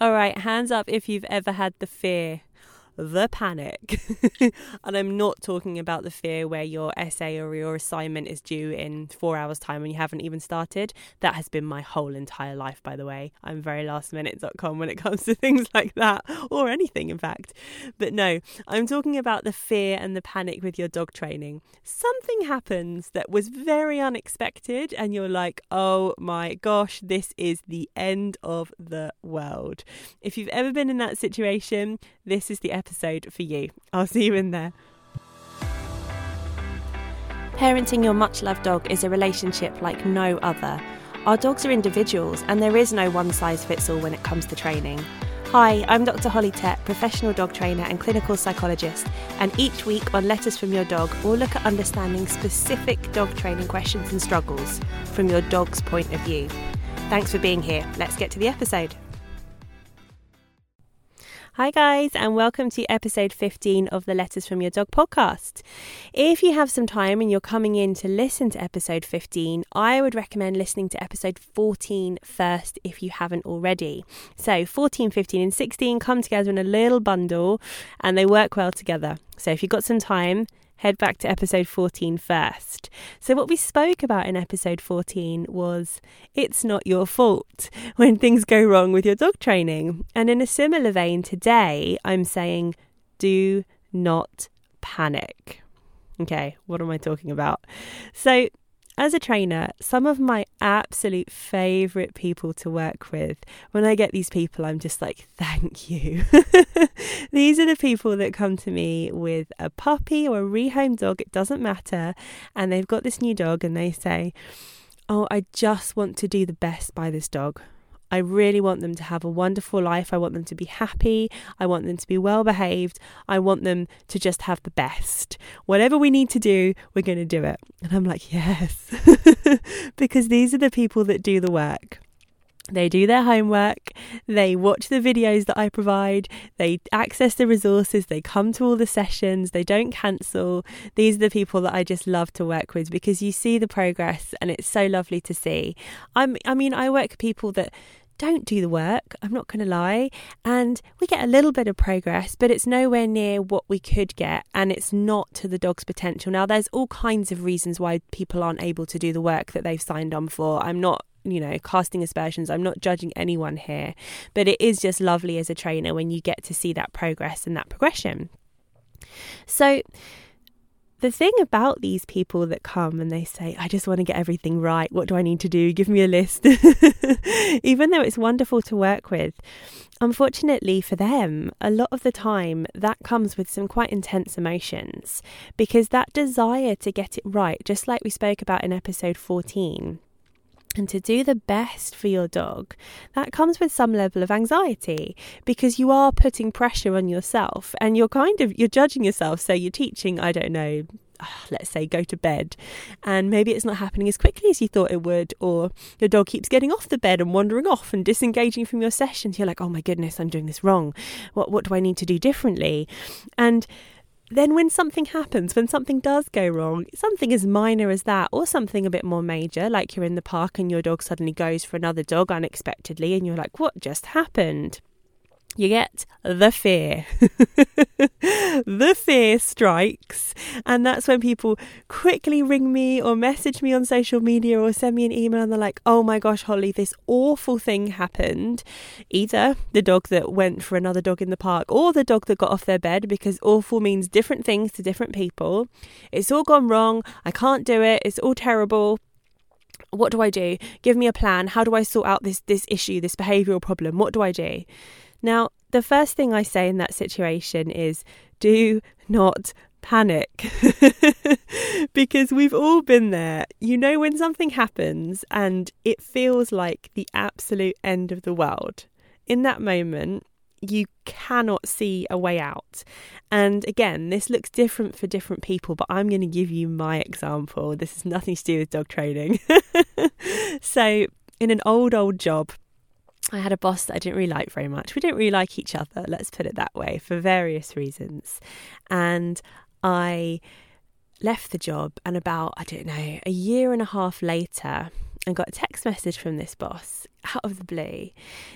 All right, hands up if you've ever had the fear the panic. and I'm not talking about the fear where your essay or your assignment is due in four hours' time and you haven't even started. That has been my whole entire life, by the way. I'm very lastminute.com when it comes to things like that, or anything, in fact. But no, I'm talking about the fear and the panic with your dog training. Something happens that was very unexpected, and you're like, oh my gosh, this is the end of the world. If you've ever been in that situation, this is the episode for you. I'll see you in there. Parenting your much loved dog is a relationship like no other. Our dogs are individuals, and there is no one size fits all when it comes to training. Hi, I'm Dr. Holly Tett, professional dog trainer and clinical psychologist, and each week on Letters from Your Dog, we'll look at understanding specific dog training questions and struggles from your dog's point of view. Thanks for being here. Let's get to the episode. Hi, guys, and welcome to episode 15 of the Letters from Your Dog podcast. If you have some time and you're coming in to listen to episode 15, I would recommend listening to episode 14 first if you haven't already. So, 14, 15, and 16 come together in a little bundle and they work well together. So, if you've got some time, head back to episode 14 first. So, what we spoke about in episode 14 was it's not your fault when things go wrong with your dog training. And in a similar vein, today I'm saying do not panic. Okay, what am I talking about? So, as a trainer, some of my absolute favorite people to work with, when I get these people, I'm just like, thank you. these are the people that come to me with a puppy or a rehomed dog, it doesn't matter. And they've got this new dog and they say, Oh, I just want to do the best by this dog. I really want them to have a wonderful life. I want them to be happy. I want them to be well behaved. I want them to just have the best. Whatever we need to do, we're going to do it. And I'm like, yes, because these are the people that do the work. They do their homework, they watch the videos that I provide, they access the resources, they come to all the sessions, they don't cancel. These are the people that I just love to work with because you see the progress and it's so lovely to see. I'm, I mean, I work with people that don't do the work, I'm not going to lie. And we get a little bit of progress, but it's nowhere near what we could get. And it's not to the dog's potential. Now, there's all kinds of reasons why people aren't able to do the work that they've signed on for. I'm not you know, casting aspersions. I'm not judging anyone here, but it is just lovely as a trainer when you get to see that progress and that progression. So, the thing about these people that come and they say, I just want to get everything right. What do I need to do? Give me a list. Even though it's wonderful to work with, unfortunately for them, a lot of the time that comes with some quite intense emotions because that desire to get it right, just like we spoke about in episode 14, and to do the best for your dog, that comes with some level of anxiety because you are putting pressure on yourself and you're kind of you're judging yourself. So you're teaching, I don't know, ah, let's say go to bed and maybe it's not happening as quickly as you thought it would or your dog keeps getting off the bed and wandering off and disengaging from your sessions. You're like oh my goodness i'm doing this wrong. What what do i need to do differently? And then when something happens, when something does go wrong, something as minor as that, or something a bit more major, like you're in the park and your dog suddenly goes for another dog unexpectedly, and you're like, what just happened? You get the fear. the fear strikes. And that's when people quickly ring me or message me on social media or send me an email and they're like, oh my gosh, Holly, this awful thing happened. Either the dog that went for another dog in the park or the dog that got off their bed because awful means different things to different people. It's all gone wrong. I can't do it. It's all terrible what do I do? Give me a plan. How do I sort out this this issue, this behavioral problem? What do I do? Now, the first thing I say in that situation is do not panic because we've all been there. You know, when something happens and it feels like the absolute end of the world, in that moment, you cannot see a way out. And again, this looks different for different people, but I'm going to give you my example. This has nothing to do with dog training. so, in an old, old job, I had a boss that I didn't really like very much. We didn't really like each other, let's put it that way, for various reasons. And I left the job, and about, I don't know, a year and a half later, and got a text message from this boss out of the blue.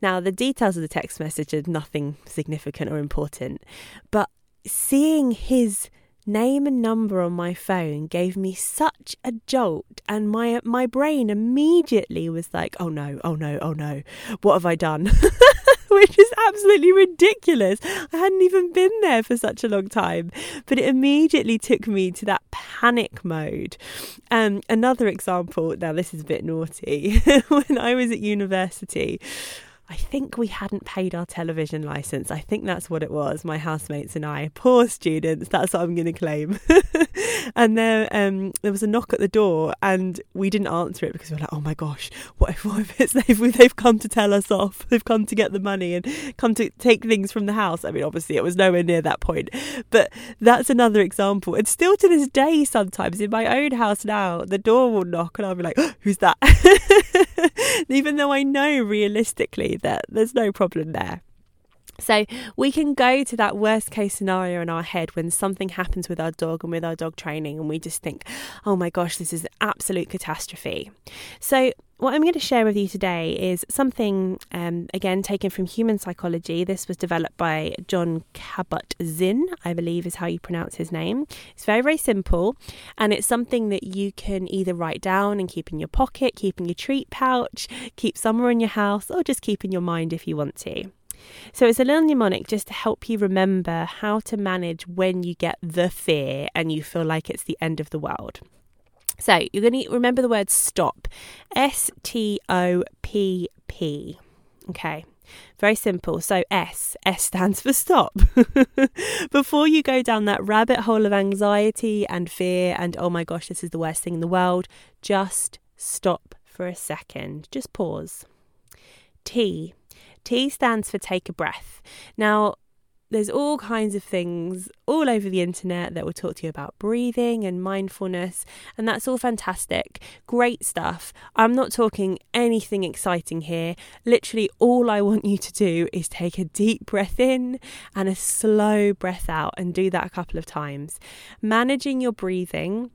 Now, the details of the text message are nothing significant or important, but seeing his name and number on my phone gave me such a jolt and my my brain immediately was like oh no oh no oh no. What have i done? Which is absolutely ridiculous. I hadn't even been there for such a long time. But it immediately took me to that panic mode. Um another example now this is a bit naughty when i was at university I think we hadn't paid our television license. I think that's what it was. My housemates and I, poor students. That's what I'm going to claim. and there, um, there was a knock at the door, and we didn't answer it because we were like, "Oh my gosh, what if, what if it's they've, they've come to tell us off? They've come to get the money and come to take things from the house." I mean, obviously, it was nowhere near that point, but that's another example. And still to this day, sometimes in my own house now, the door will knock, and I'll be like, oh, "Who's that?" Even though I know realistically that there's no problem there. So we can go to that worst case scenario in our head when something happens with our dog and with our dog training, and we just think, oh my gosh, this is an absolute catastrophe. So what I'm going to share with you today is something, um, again, taken from human psychology. This was developed by Jon Kabat-Zinn, I believe is how you pronounce his name. It's very, very simple, and it's something that you can either write down and keep in your pocket, keep in your treat pouch, keep somewhere in your house, or just keep in your mind if you want to. So it's a little mnemonic just to help you remember how to manage when you get the fear and you feel like it's the end of the world. So you're going to remember the word stop. S T O P P. Okay. Very simple. So S, S stands for stop. Before you go down that rabbit hole of anxiety and fear and oh my gosh, this is the worst thing in the world, just stop for a second. Just pause. T. T stands for take a breath. Now, there's all kinds of things all over the internet that will talk to you about breathing and mindfulness, and that's all fantastic. Great stuff. I'm not talking anything exciting here. Literally, all I want you to do is take a deep breath in and a slow breath out, and do that a couple of times. Managing your breathing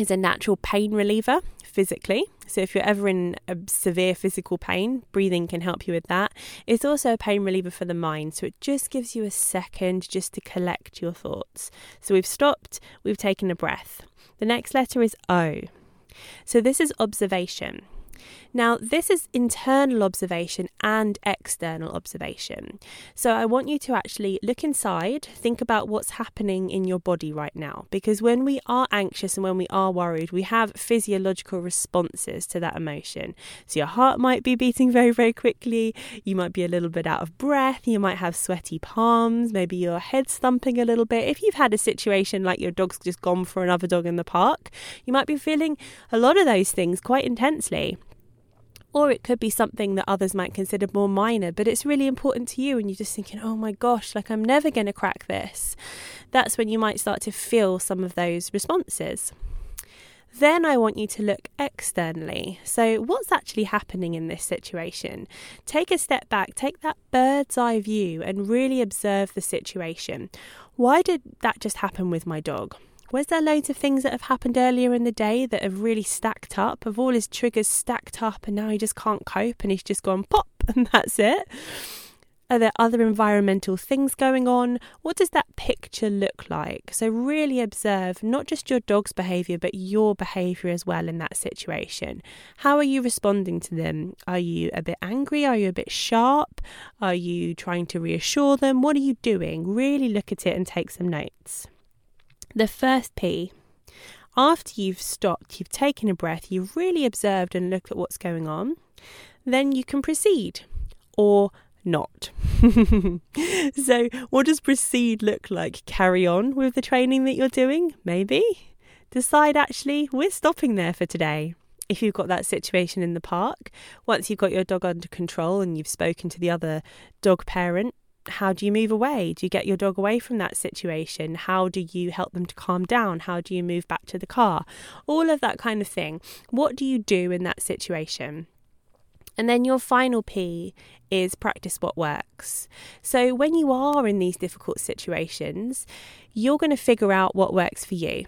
is a natural pain reliever physically. So, if you're ever in a severe physical pain, breathing can help you with that. It's also a pain reliever for the mind. So, it just gives you a second just to collect your thoughts. So, we've stopped, we've taken a breath. The next letter is O. So, this is observation. Now, this is internal observation and external observation. So, I want you to actually look inside, think about what's happening in your body right now. Because when we are anxious and when we are worried, we have physiological responses to that emotion. So, your heart might be beating very, very quickly. You might be a little bit out of breath. You might have sweaty palms. Maybe your head's thumping a little bit. If you've had a situation like your dog's just gone for another dog in the park, you might be feeling a lot of those things quite intensely or it could be something that others might consider more minor, but it's really important to you, and you're just thinking, oh my gosh, like I'm never going to crack this. That's when you might start to feel some of those responses. Then I want you to look externally. So, what's actually happening in this situation? Take a step back, take that bird's eye view, and really observe the situation. Why did that just happen with my dog? Was there loads of things that have happened earlier in the day that have really stacked up? Have all his triggers stacked up and now he just can't cope and he's just gone pop and that's it? Are there other environmental things going on? What does that picture look like? So, really observe not just your dog's behaviour, but your behaviour as well in that situation. How are you responding to them? Are you a bit angry? Are you a bit sharp? Are you trying to reassure them? What are you doing? Really look at it and take some notes. The first P. After you've stopped, you've taken a breath, you've really observed and looked at what's going on, then you can proceed or not. so, what does proceed look like? Carry on with the training that you're doing? Maybe. Decide actually, we're stopping there for today. If you've got that situation in the park, once you've got your dog under control and you've spoken to the other dog parent, how do you move away? Do you get your dog away from that situation? How do you help them to calm down? How do you move back to the car? All of that kind of thing. What do you do in that situation? And then your final P is practice what works. So when you are in these difficult situations, you're going to figure out what works for you.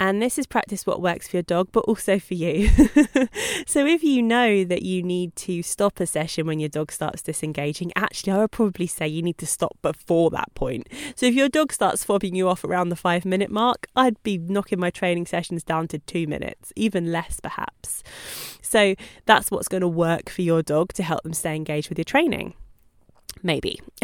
And this is practice what works for your dog, but also for you. so, if you know that you need to stop a session when your dog starts disengaging, actually, I would probably say you need to stop before that point. So, if your dog starts fobbing you off around the five minute mark, I'd be knocking my training sessions down to two minutes, even less perhaps. So, that's what's going to work for your dog to help them stay engaged with your training maybe.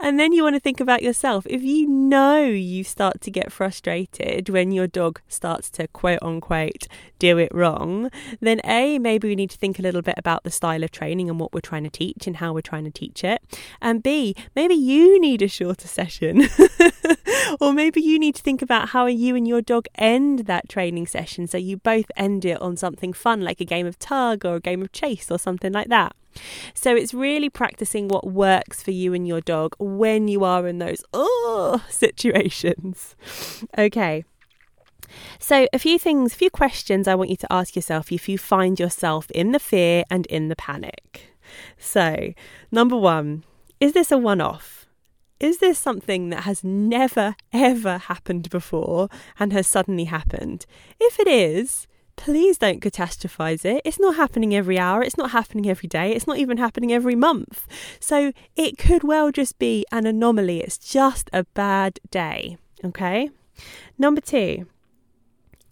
and then you want to think about yourself. If you know you start to get frustrated when your dog starts to quote unquote do it wrong, then A, maybe we need to think a little bit about the style of training and what we're trying to teach and how we're trying to teach it. And B, maybe you need a shorter session. or maybe you need to think about how you and your dog end that training session so you both end it on something fun like a game of tug or a game of chase or something like that. So it's really practicing what works for you and your dog when you are in those oh situations. Okay. So, a few things, a few questions I want you to ask yourself if you find yourself in the fear and in the panic. So, number one, is this a one off? Is this something that has never, ever happened before and has suddenly happened? If it is, please don't catastrophize it. It's not happening every hour, it's not happening every day, it's not even happening every month. So it could well just be an anomaly. It's just a bad day. Okay. Number two,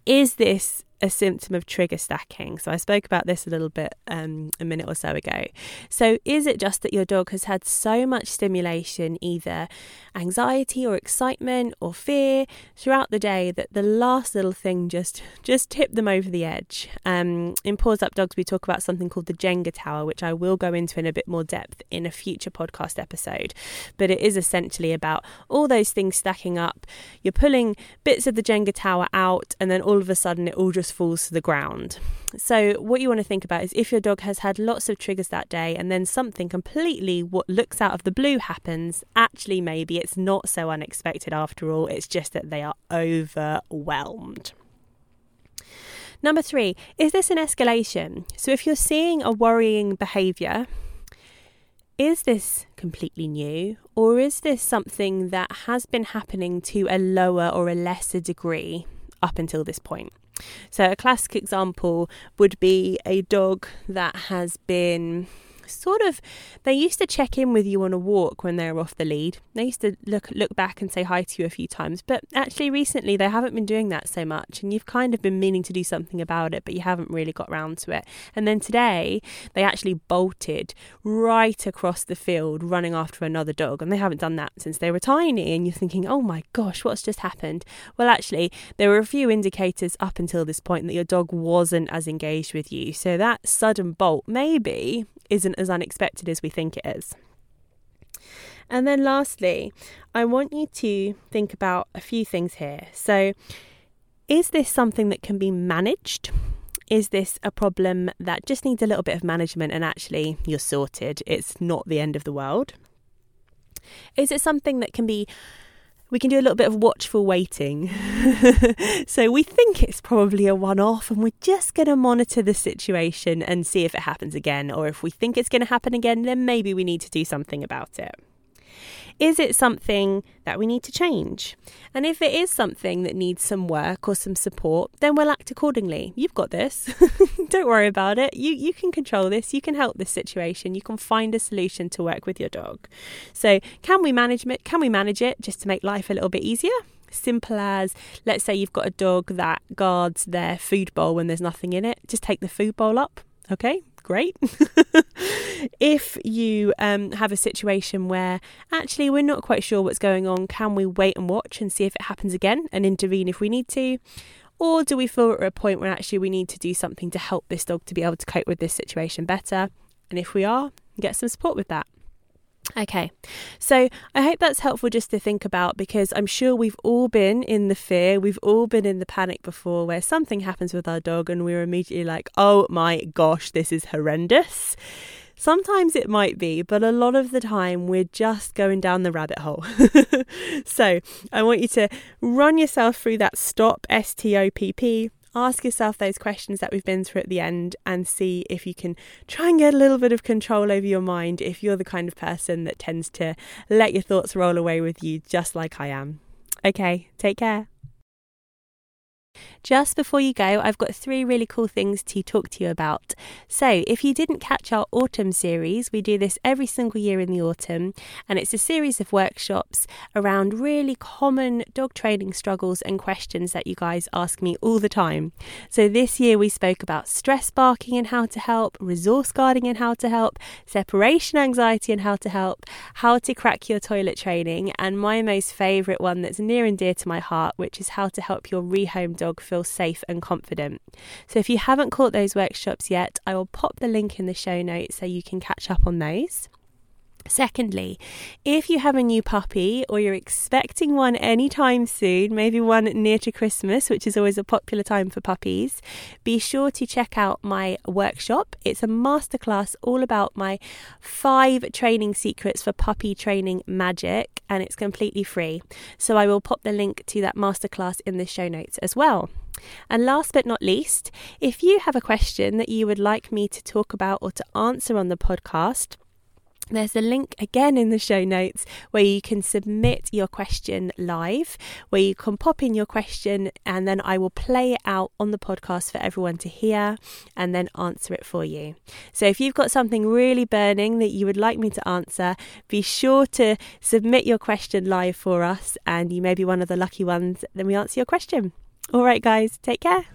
is this a symptom of trigger stacking. So I spoke about this a little bit um, a minute or so ago. So is it just that your dog has had so much stimulation, either anxiety or excitement or fear throughout the day that the last little thing just just tipped them over the edge? Um, in Paws Up Dogs, we talk about something called the Jenga Tower, which I will go into in a bit more depth in a future podcast episode. But it is essentially about all those things stacking up. You're pulling bits of the Jenga Tower out, and then all of a sudden it all just falls to the ground. So, what you want to think about is if your dog has had lots of triggers that day and then something completely what looks out of the blue happens, actually, maybe it's not so unexpected after all, it's just that they are overwhelmed. Number three, is this an escalation? So, if you're seeing a worrying behaviour, is this completely new or is this something that has been happening to a lower or a lesser degree up until this point? So, a classic example would be a dog that has been sort of they used to check in with you on a walk when they were off the lead. They used to look look back and say hi to you a few times, but actually recently they haven't been doing that so much and you've kind of been meaning to do something about it, but you haven't really got round to it. And then today they actually bolted right across the field running after another dog and they haven't done that since they were tiny and you're thinking, "Oh my gosh, what's just happened?" Well, actually, there were a few indicators up until this point that your dog wasn't as engaged with you. So that sudden bolt maybe isn't as unexpected as we think it is. And then lastly, I want you to think about a few things here. So, is this something that can be managed? Is this a problem that just needs a little bit of management and actually you're sorted? It's not the end of the world. Is it something that can be we can do a little bit of watchful waiting. so we think it's probably a one off and we're just going to monitor the situation and see if it happens again. Or if we think it's going to happen again, then maybe we need to do something about it. Is it something that we need to change? And if it is something that needs some work or some support, then we'll act accordingly. You've got this. Don't worry about it. You you can control this. You can help this situation. You can find a solution to work with your dog. So, can we manage it? Can we manage it just to make life a little bit easier? simple as let's say you've got a dog that guards their food bowl when there's nothing in it just take the food bowl up okay great. if you um, have a situation where actually we're not quite sure what's going on, can we wait and watch and see if it happens again and intervene if we need to? Or do we feel at a point where actually we need to do something to help this dog to be able to cope with this situation better? And if we are, get some support with that. Okay, so I hope that's helpful just to think about because I'm sure we've all been in the fear, we've all been in the panic before where something happens with our dog and we're immediately like, oh my gosh, this is horrendous. Sometimes it might be, but a lot of the time we're just going down the rabbit hole. so I want you to run yourself through that stop, S T O P P, ask yourself those questions that we've been through at the end and see if you can try and get a little bit of control over your mind if you're the kind of person that tends to let your thoughts roll away with you, just like I am. Okay, take care. Just before you go, I've got three really cool things to talk to you about. So, if you didn't catch our autumn series, we do this every single year in the autumn, and it's a series of workshops around really common dog training struggles and questions that you guys ask me all the time. So, this year we spoke about stress barking and how to help, resource guarding and how to help, separation anxiety and how to help, how to crack your toilet training, and my most favourite one that's near and dear to my heart, which is how to help your rehome dog feel safe and confident. So if you haven't caught those workshops yet, I will pop the link in the show notes so you can catch up on those. Secondly, if you have a new puppy or you're expecting one anytime soon, maybe one near to Christmas, which is always a popular time for puppies, be sure to check out my workshop. It's a masterclass all about my five training secrets for puppy training magic, and it's completely free. So I will pop the link to that masterclass in the show notes as well. And last but not least, if you have a question that you would like me to talk about or to answer on the podcast, there's a link again in the show notes where you can submit your question live, where you can pop in your question and then I will play it out on the podcast for everyone to hear and then answer it for you. So if you've got something really burning that you would like me to answer, be sure to submit your question live for us and you may be one of the lucky ones. Then we answer your question. All right, guys, take care.